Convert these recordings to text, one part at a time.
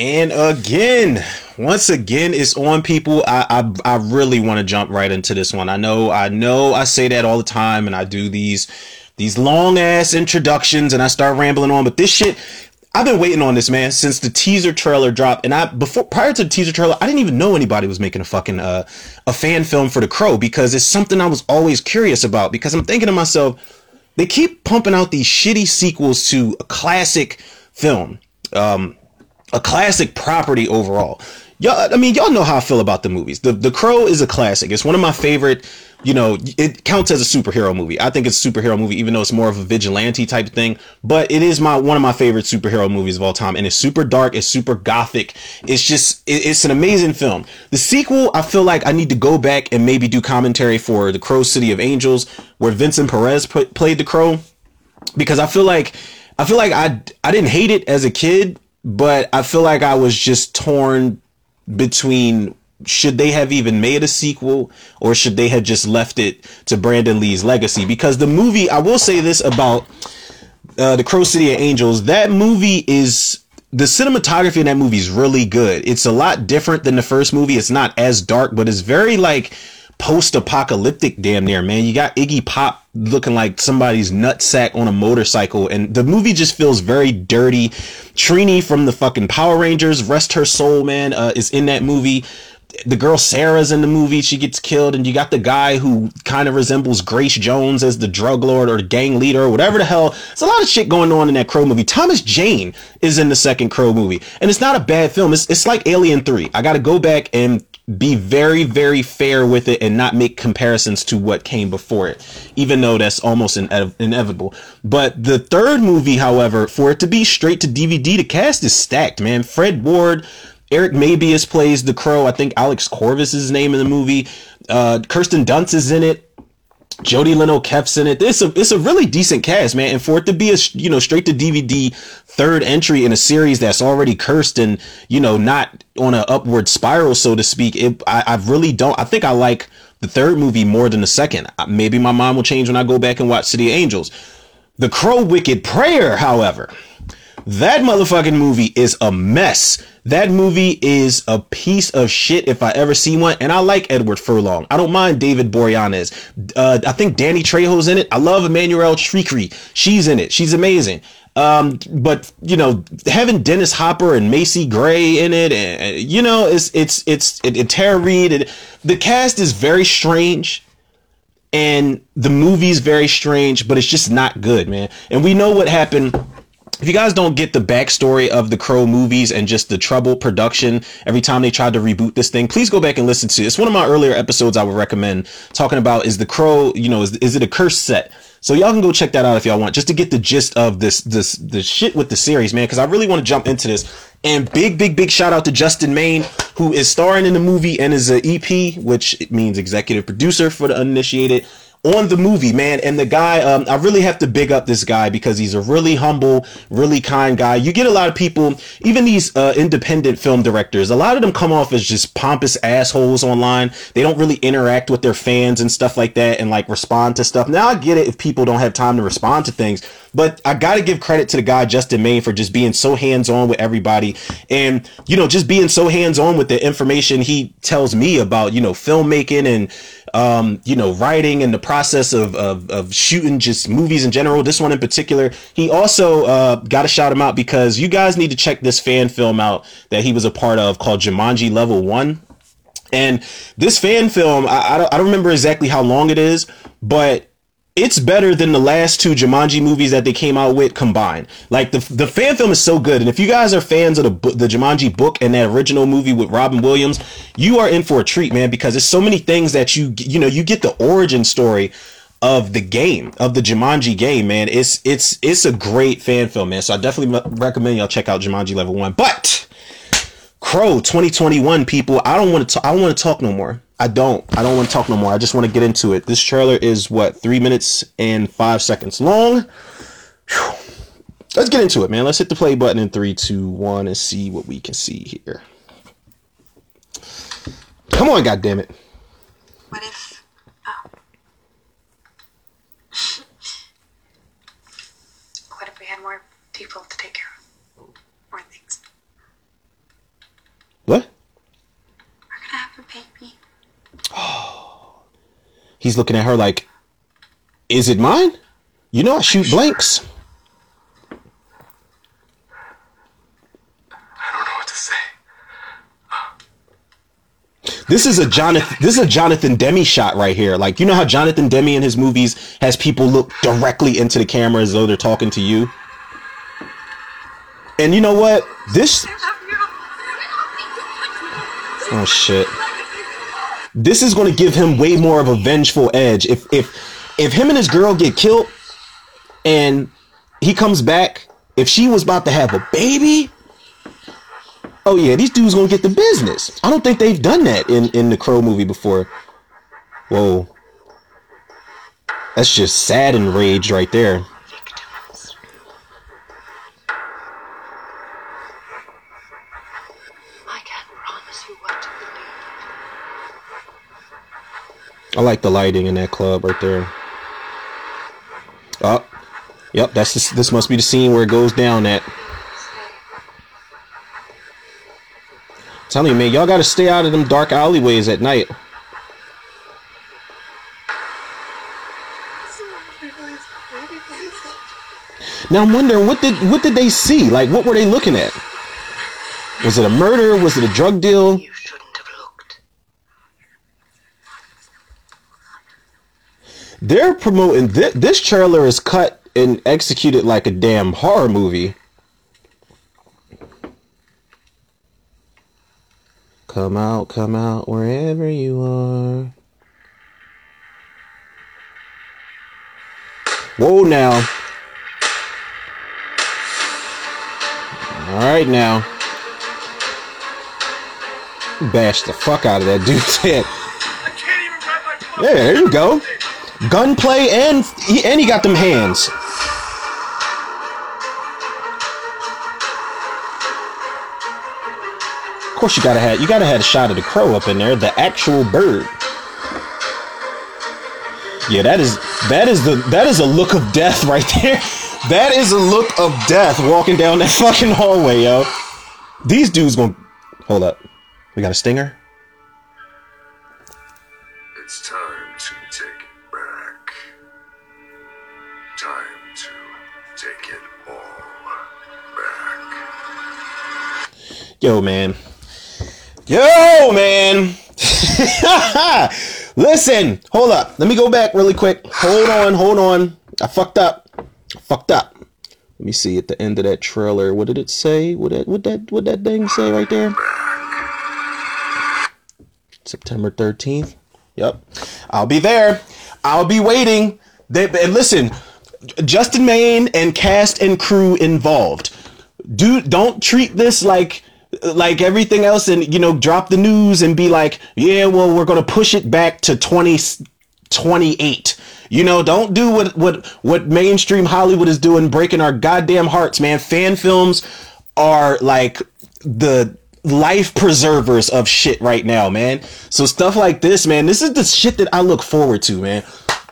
And again, once again, it's on people. I I, I really want to jump right into this one. I know, I know, I say that all the time, and I do these these long ass introductions, and I start rambling on. But this shit, I've been waiting on this man since the teaser trailer dropped, and I before prior to the teaser trailer, I didn't even know anybody was making a fucking uh, a fan film for The Crow because it's something I was always curious about. Because I'm thinking to myself, they keep pumping out these shitty sequels to a classic film. Um, a classic property overall. Y'all, I mean, y'all know how I feel about the movies. The The Crow is a classic. It's one of my favorite. You know, it counts as a superhero movie. I think it's a superhero movie, even though it's more of a vigilante type thing. But it is my one of my favorite superhero movies of all time, and it's super dark. It's super gothic. It's just, it, it's an amazing film. The sequel, I feel like I need to go back and maybe do commentary for The Crow City of Angels, where Vincent Perez played the Crow, because I feel like I feel like I I didn't hate it as a kid, but I feel like I was just torn between should they have even made a sequel or should they have just left it to Brandon Lee's legacy? Because the movie, I will say this about uh, the Crow City of Angels, that movie is the cinematography in that movie is really good. It's a lot different than the first movie. It's not as dark, but it's very like post-apocalyptic damn near man you got iggy pop looking like somebody's nutsack on a motorcycle and the movie just feels very dirty trini from the fucking power rangers rest her soul man uh, is in that movie the girl Sarah's in the movie. She gets killed, and you got the guy who kind of resembles Grace Jones as the drug lord or gang leader or whatever the hell. There's a lot of shit going on in that Crow movie. Thomas Jane is in the second Crow movie, and it's not a bad film. It's it's like Alien Three. I got to go back and be very, very fair with it and not make comparisons to what came before it, even though that's almost ine- inevitable. But the third movie, however, for it to be straight to DVD, the cast is stacked, man. Fred Ward, Eric Mabius plays the Crow. I think Alex Corvis is name in the movie. Uh, Kirsten Dunst is in it. Jodi Lyn O'Keefe's in it. It's a it's a really decent cast, man. And for it to be a you know straight to DVD third entry in a series that's already cursed and you know not on an upward spiral, so to speak, it, I, I really don't. I think I like the third movie more than the second. Maybe my mind will change when I go back and watch City of Angels. The Crow Wicked Prayer, however, that motherfucking movie is a mess. That movie is a piece of shit if I ever see one. And I like Edward Furlong. I don't mind David Boreanaz. Uh, I think Danny Trejo's in it. I love Emmanuelle Chriqui. She's in it. She's amazing. Um, but you know, having Dennis Hopper and Macy Gray in it, and you know, it's it's it's it, it Tara Reid. The cast is very strange and the movie's very strange, but it's just not good, man. And we know what happened if you guys don't get the backstory of the Crow movies and just the trouble production every time they tried to reboot this thing, please go back and listen to it. It's one of my earlier episodes I would recommend talking about is the Crow, you know, is, is it a curse set? So y'all can go check that out if y'all want, just to get the gist of this, this, the shit with the series, man. Cause I really want to jump into this. And big, big, big shout out to Justin Main, who is starring in the movie and is an EP, which means executive producer for the uninitiated on the movie, man. And the guy, um, I really have to big up this guy because he's a really humble, really kind guy. You get a lot of people, even these uh, independent film directors, a lot of them come off as just pompous assholes online. They don't really interact with their fans and stuff like that and like respond to stuff. Now I get it if people don't have time to respond to things, but I got to give credit to the guy, Justin Main, for just being so hands on with everybody and, you know, just being so hands on with the information he tells me about, you know, filmmaking and, um, you know, writing and the process of, of, of shooting just movies in general. This one in particular, he also uh, got to shout him out because you guys need to check this fan film out that he was a part of called Jumanji Level One. And this fan film, I, I, don't, I don't remember exactly how long it is, but it's better than the last two Jumanji movies that they came out with combined. Like the the fan film is so good, and if you guys are fans of the the Jumanji book and that original movie with Robin Williams, you are in for a treat, man, because there's so many things that you you know you get the origin story of the game of the Jumanji game, man. It's it's it's a great fan film, man. So I definitely recommend y'all check out Jumanji Level One. But Crow 2021, people, I don't want to I don't want to talk no more. I don't. I don't want to talk no more. I just want to get into it. This trailer is what three minutes and five seconds long. Whew. Let's get into it, man. Let's hit the play button in three, two, one, and see what we can see here. Come on, God damn it! What if? Oh. what if we had more people to take care of? More things. He's looking at her like, "Is it mine? You know I shoot blanks." I don't know what to say. This is a Jonathan. This is a Jonathan Demme shot right here. Like you know how Jonathan Demme in his movies has people look directly into the camera as though they're talking to you. And you know what? This. Oh shit. This is going to give him way more of a vengeful edge. If if if him and his girl get killed, and he comes back, if she was about to have a baby, oh yeah, these dudes gonna get the business. I don't think they've done that in in the Crow movie before. Whoa, that's just sad and rage right there. I like the lighting in that club right there. Oh, yep, that's this. This must be the scene where it goes down. At telling you, man, y'all got to stay out of them dark alleyways at night. Now I'm wondering what did what did they see? Like, what were they looking at? Was it a murder? Was it a drug deal? You shouldn't have looked. They're promoting thi- this trailer is cut and executed like a damn horror movie. Come out, come out wherever you are. Whoa now. All right now. Bash the fuck out of that dude's head. I can't even grab my phone. Yeah, there you go. Gunplay and he, and he got them hands. Of course, you gotta have you gotta have a shot of the crow up in there, the actual bird. Yeah, that is that is the that is a look of death right there. That is a look of death walking down that fucking hallway, yo. These dudes gonna hold up. We got a stinger. It's time Yo, man. Yo, man. Listen, hold up. Let me go back really quick. Hold on, hold on. I fucked up. I fucked up. Let me see at the end of that trailer. What did it say? What that what that what that thing say right there? September 13th. Yep. I'll be there. I'll be waiting. They, and listen, Justin Main and cast and crew involved. Do don't treat this like like everything else and you know drop the news and be like, "Yeah, well, we're going to push it back to 2028." You know, don't do what what what mainstream Hollywood is doing breaking our goddamn hearts, man. Fan films are like the life preservers of shit right now, man. So stuff like this, man, this is the shit that I look forward to, man.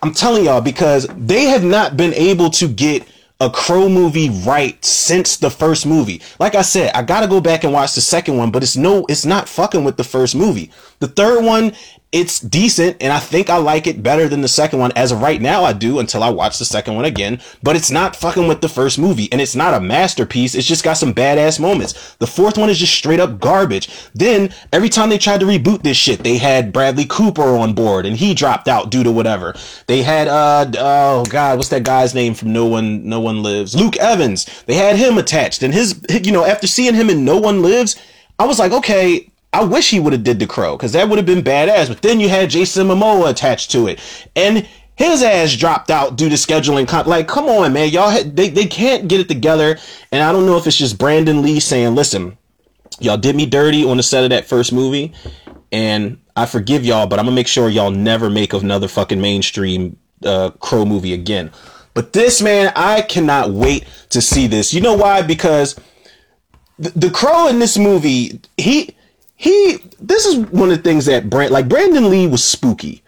I'm telling y'all because they have not been able to get a crow movie right since the first movie. Like I said, I gotta go back and watch the second one, but it's no, it's not fucking with the first movie. The third one, it's decent, and I think I like it better than the second one. As of right now, I do until I watch the second one again. But it's not fucking with the first movie, and it's not a masterpiece. It's just got some badass moments. The fourth one is just straight up garbage. Then every time they tried to reboot this shit, they had Bradley Cooper on board, and he dropped out due to whatever. They had uh oh god, what's that guy's name from No One No One Lives? Luke Evans. They had him attached, and his you know after seeing him in No One Lives, I was like, okay, I wish he would have did the crow because that would have been badass. But then you had Jason Momoa attached to it, and his ass dropped out due to scheduling. Con- like, come on, man, y'all had, they they can't get it together. And I don't know if it's just Brandon Lee saying, "Listen, y'all did me dirty on the set of that first movie, and I forgive y'all, but I'm gonna make sure y'all never make another fucking mainstream uh, crow movie again." But this man, I cannot wait to see this. You know why? Because the, the crow in this movie, he he this is one of the things that Brand like Brandon Lee was spooky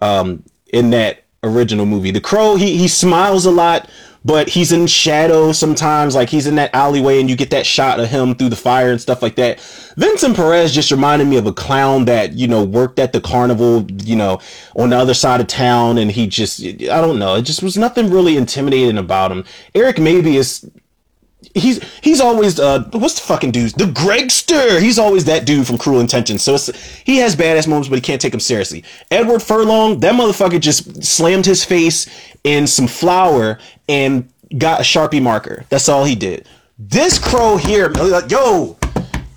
um in that original movie. The Crow, he he smiles a lot, but he's in shadow sometimes. Like he's in that alleyway, and you get that shot of him through the fire and stuff like that. Vincent Perez just reminded me of a clown that you know worked at the carnival, you know, on the other side of town, and he just I don't know, it just was nothing really intimidating about him. Eric Mabius he's he's always uh what's the fucking dude? The Gregster! He's always that dude from Cruel Intentions. So he has badass moments but he can't take him seriously. Edward Furlong that motherfucker just slammed his face in some flour and got a sharpie marker. That's all he did. This crow here yo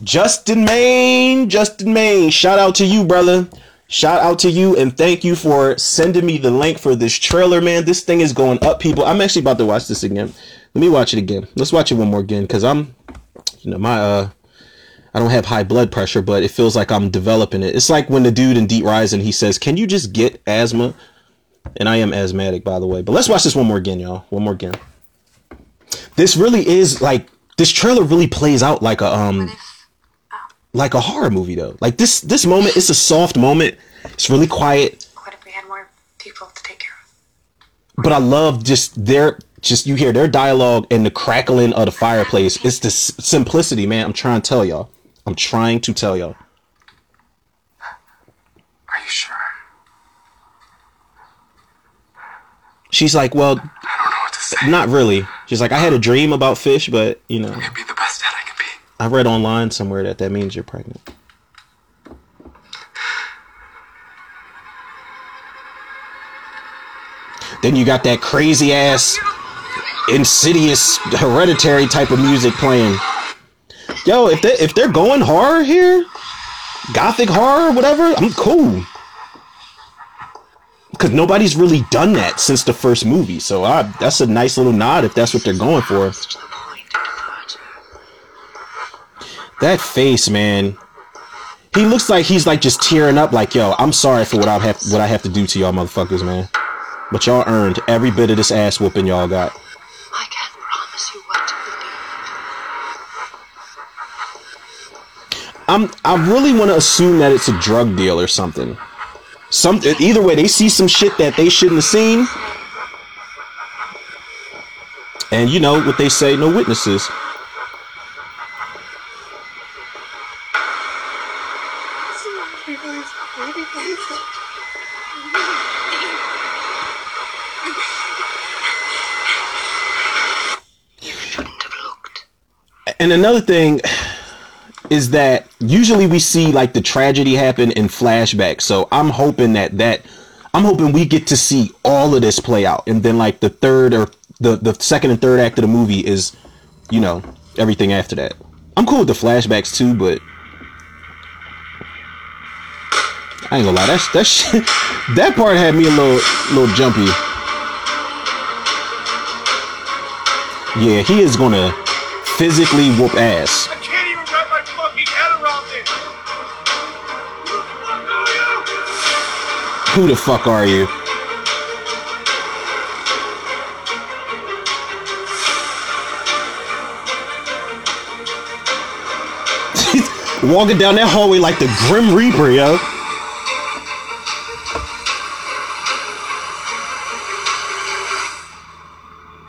Justin Main Justin Main shout out to you brother. Shout out to you and thank you for sending me the link for this trailer, man. This thing is going up, people. I'm actually about to watch this again. Let me watch it again. Let's watch it one more again because I'm, you know, my, uh, I don't have high blood pressure, but it feels like I'm developing it. It's like when the dude in Deep Rising, he says, Can you just get asthma? And I am asthmatic, by the way. But let's watch this one more again, y'all. One more again. This really is like, this trailer really plays out like a, um, like a horror movie though. Like this this moment, it's a soft moment. It's really quiet. What if we had more people to take care of? But I love just their just you hear their dialogue and the crackling of the fireplace. It's the s- simplicity, man. I'm trying to tell y'all. I'm trying to tell y'all. Are you sure? She's like, well, I don't know what to say. not really. She's like, I had a dream about fish, but you know, Maybe the best dad I can be. I read online somewhere that that means you're pregnant. Then you got that crazy ass, insidious, hereditary type of music playing. Yo, if they if they're going horror here, gothic horror, whatever, I'm cool. Because nobody's really done that since the first movie, so I, that's a nice little nod if that's what they're going for. That face, man. He looks like he's like just tearing up, like, yo, I'm sorry for what I have what I have to do to y'all motherfuckers, man. But y'all earned every bit of this ass whooping y'all got. I'm I really want to assume that it's a drug deal or something. Some either way, they see some shit that they shouldn't have seen. And you know what they say, no witnesses. You shouldn't have looked. And another thing is that usually we see like the tragedy happen in flashback. So I'm hoping that that I'm hoping we get to see all of this play out, and then like the third or the the second and third act of the movie is, you know, everything after that. I'm cool with the flashbacks too, but I ain't gonna lie, that's that shit, that part had me a little little jumpy. Yeah, he is gonna physically whoop ass. Who the fuck are you? Walking down that hallway like the Grim Reaper, yo.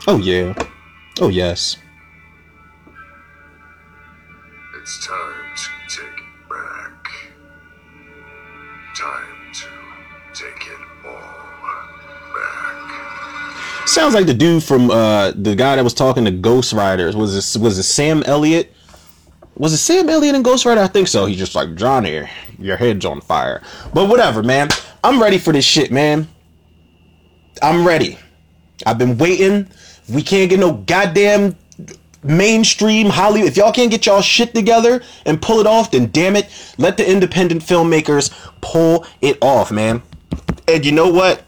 Oh yeah. Oh yes. It's time Sounds like the dude from uh the guy that was talking to Ghost Riders. Was this was it Sam Elliott? Was it Sam Elliott in Ghost Rider? I think so. He's just like Johnny, your head's on fire. But whatever, man. I'm ready for this shit, man. I'm ready. I've been waiting. We can't get no goddamn mainstream Hollywood. If y'all can't get y'all shit together and pull it off, then damn it, let the independent filmmakers pull it off, man. And you know what?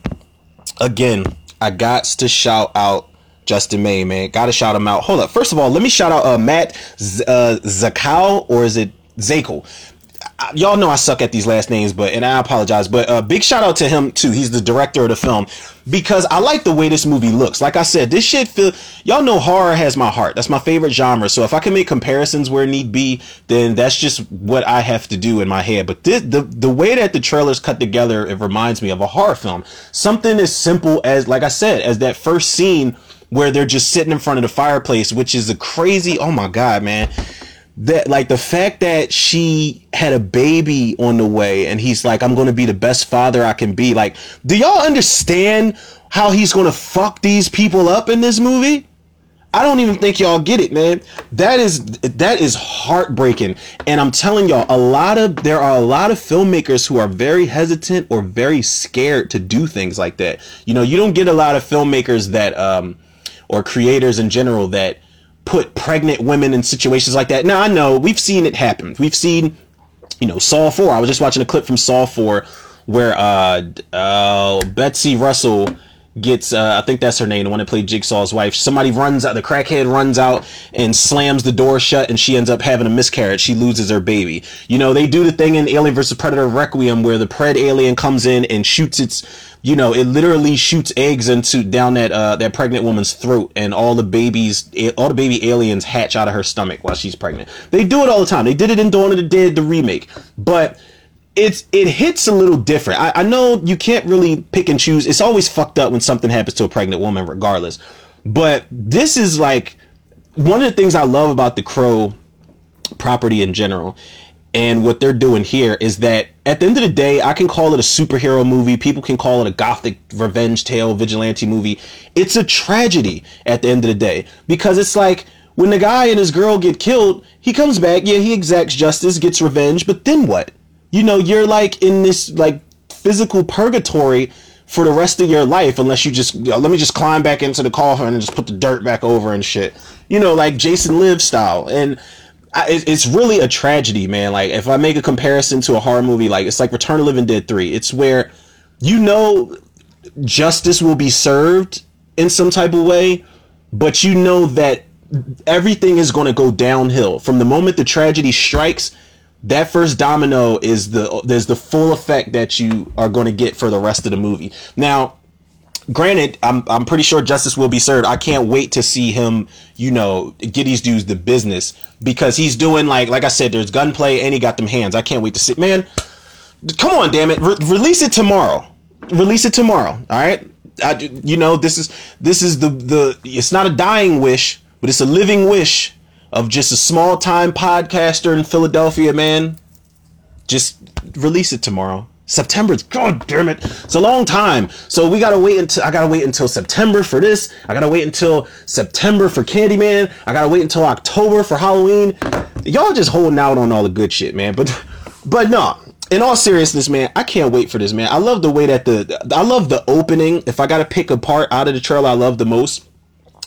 Again, I got to shout out Justin Main, man. Gotta shout him out. Hold up. First of all, let me shout out uh, Matt Z- uh, or is it Zakel? Y'all know I suck at these last names, but and I apologize. But uh, big shout out to him too. He's the director of the film because I like the way this movie looks. Like I said, this shit feel. Y'all know horror has my heart. That's my favorite genre. So if I can make comparisons where need be, then that's just what I have to do in my head. But this, the the way that the trailers cut together, it reminds me of a horror film. Something as simple as, like I said, as that first scene where they're just sitting in front of the fireplace, which is a crazy. Oh my god, man that like the fact that she had a baby on the way and he's like i'm gonna be the best father i can be like do y'all understand how he's gonna fuck these people up in this movie? I don't even think y'all get it man. That is that is heartbreaking. And i'm telling y'all a lot of there are a lot of filmmakers who are very hesitant or very scared to do things like that. You know you don't get a lot of filmmakers that um or creators in general that put pregnant women in situations like that. Now I know we've seen it happen. We've seen, you know, Saw Four. I was just watching a clip from Saw Four where uh, uh Betsy Russell gets uh, I think that's her name, the one that played Jigsaw's wife. Somebody runs out, the crackhead runs out and slams the door shut, and she ends up having a miscarriage. She loses her baby. You know, they do the thing in Alien vs Predator Requiem where the pred alien comes in and shoots its you know, it literally shoots eggs into down that uh that pregnant woman's throat, and all the babies, all the baby aliens hatch out of her stomach while she's pregnant. They do it all the time. They did it in Dawn of the Dead, the remake, but it's it hits a little different. I, I know you can't really pick and choose. It's always fucked up when something happens to a pregnant woman, regardless. But this is like one of the things I love about the Crow property in general and what they're doing here is that at the end of the day, I can call it a superhero movie. People can call it a gothic revenge tale, vigilante movie. It's a tragedy at the end of the day because it's like when the guy and his girl get killed, he comes back. Yeah, he exacts justice, gets revenge, but then what? You know, you're like in this like physical purgatory for the rest of your life unless you just you know, let me just climb back into the coffin and just put the dirt back over and shit. You know, like Jason Live style. And it's really a tragedy, man. Like if I make a comparison to a horror movie, like it's like Return of Living Dead Three. It's where you know justice will be served in some type of way, but you know that everything is going to go downhill from the moment the tragedy strikes. That first domino is the there's the full effect that you are going to get for the rest of the movie. Now, granted, I'm I'm pretty sure justice will be served. I can't wait to see him, you know, get these dudes the business because he's doing like like I said, there's gunplay and he got them hands. I can't wait to see. Man, come on, damn it, Re- release it tomorrow. Release it tomorrow. All right. I, you know, this is this is the the. It's not a dying wish, but it's a living wish of just a small time podcaster in Philadelphia, man. Just release it tomorrow. September. God damn it. It's a long time. So we gotta wait until I gotta wait until September for this. I gotta wait until September for Candyman. I gotta wait until October for Halloween. Y'all just holding out on all the good shit, man. But but no. In all seriousness, man, I can't wait for this, man. I love the way that the I love the opening. If I gotta pick a part out of the trailer I love the most,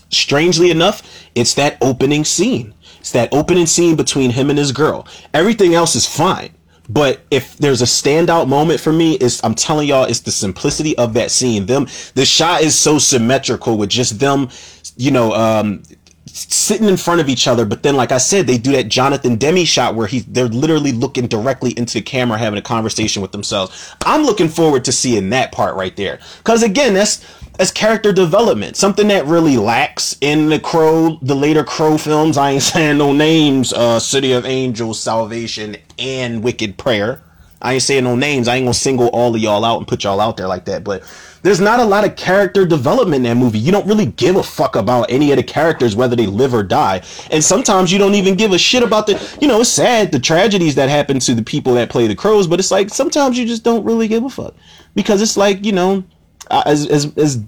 strangely enough, it's that opening scene. It's that opening scene between him and his girl. Everything else is fine but if there's a standout moment for me, is I'm telling y'all, it's the simplicity of that scene. Them, the shot is so symmetrical with just them, you know, um, sitting in front of each other. But then, like I said, they do that Jonathan Demme shot where he they're literally looking directly into the camera, having a conversation with themselves. I'm looking forward to seeing that part right there. Cause again, that's as character development, something that really lacks in the Crow, the later Crow films. I ain't saying no names. Uh, City of Angels, Salvation, and Wicked Prayer. I ain't saying no names. I ain't gonna single all of y'all out and put y'all out there like that. But there's not a lot of character development in that movie. You don't really give a fuck about any of the characters, whether they live or die. And sometimes you don't even give a shit about the, you know, it's sad, the tragedies that happen to the people that play the crows, but it's like sometimes you just don't really give a fuck. Because it's like, you know, as, as, as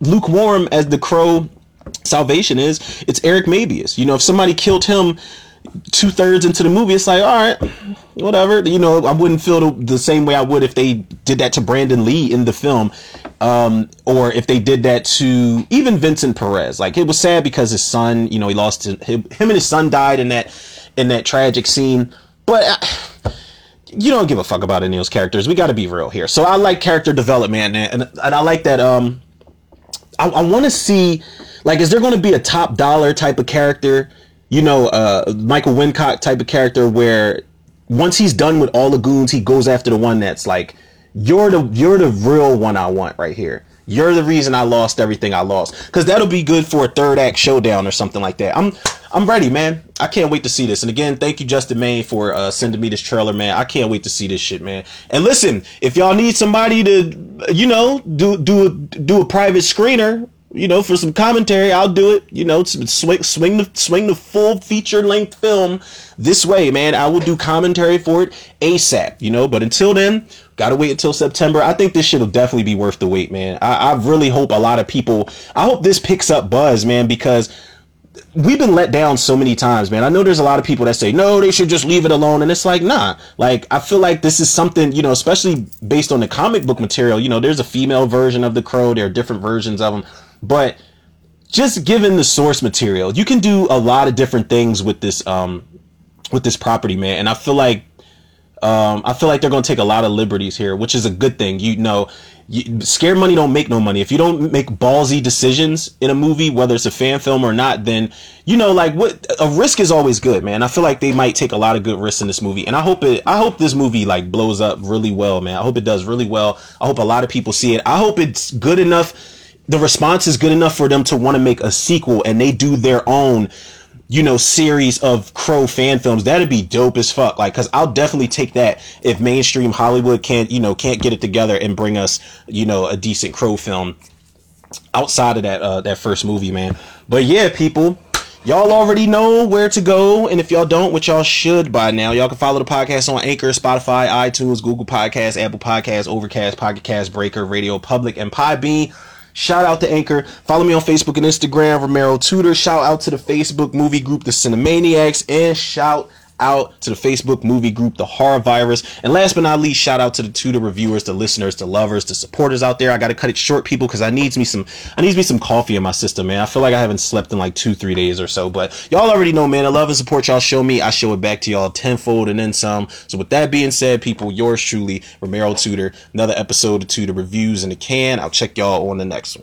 lukewarm as the crow salvation is, it's Eric Mabius. You know, if somebody killed him two thirds into the movie, it's like, all right, whatever. You know, I wouldn't feel the, the, same way I would if they did that to Brandon Lee in the film, um, or if they did that to even Vincent Perez. Like it was sad because his son, you know, he lost his, him and his son died in that in that tragic scene. But uh, you don't give a fuck about any of those characters. We got to be real here. So I like character development, and, and, and I like that. Um, I, I want to see, like, is there going to be a top dollar type of character? You know, uh, Michael Wincott type of character where once he's done with all the goons, he goes after the one that's like, you're the you're the real one I want right here. You're the reason I lost everything I lost. Cause that'll be good for a third act showdown or something like that. I'm I'm ready, man. I can't wait to see this. And again, thank you, Justin Main, for uh, sending me this trailer, man. I can't wait to see this shit, man. And listen, if y'all need somebody to, you know, do do a, do a private screener you know, for some commentary, I'll do it. You know, swing, swing the swing the full feature length film this way, man. I will do commentary for it ASAP. You know, but until then, gotta wait until September. I think this shit will definitely be worth the wait, man. I, I really hope a lot of people. I hope this picks up buzz, man, because we've been let down so many times, man. I know there's a lot of people that say, no, they should just leave it alone. And it's like, nah, like, I feel like this is something, you know, especially based on the comic book material, you know, there's a female version of the crow. There are different versions of them. But just given the source material, you can do a lot of different things with this um with this property, man. And I feel like um I feel like they're going to take a lot of liberties here, which is a good thing. You know, you, money don't make no money. If you don't make ballsy decisions in a movie, whether it's a fan film or not, then you know, like what a risk is always good, man. I feel like they might take a lot of good risks in this movie, and I hope it. I hope this movie like blows up really well, man. I hope it does really well. I hope a lot of people see it. I hope it's good enough the response is good enough for them to want to make a sequel and they do their own you know series of crow fan films that'd be dope as fuck. Like because i'll definitely take that if mainstream hollywood can't you know can't get it together and bring us you know a decent crow film outside of that uh that first movie man. But yeah people Y'all already know where to go, and if y'all don't, which y'all should by now, y'all can follow the podcast on Anchor, Spotify, iTunes, Google Podcasts, Apple Podcasts, Overcast, Pocket Cast, Breaker, Radio Public, and Podbean. Shout out to Anchor. Follow me on Facebook and Instagram, Romero Tutor. Shout out to the Facebook movie group, The Cinemaniacs, and shout out to the Facebook movie group, The Horror Virus. And last but not least, shout out to the Tutor reviewers, the listeners, the lovers, the supporters out there. I got to cut it short, people, because I needs me some, I needs me some coffee in my system, man. I feel like I haven't slept in like two, three days or so. But y'all already know, man. The love and support y'all show me, I show it back to y'all tenfold and then some. So with that being said, people, yours truly, Romero Tutor. Another episode of Tutor reviews in the can. I'll check y'all on the next one.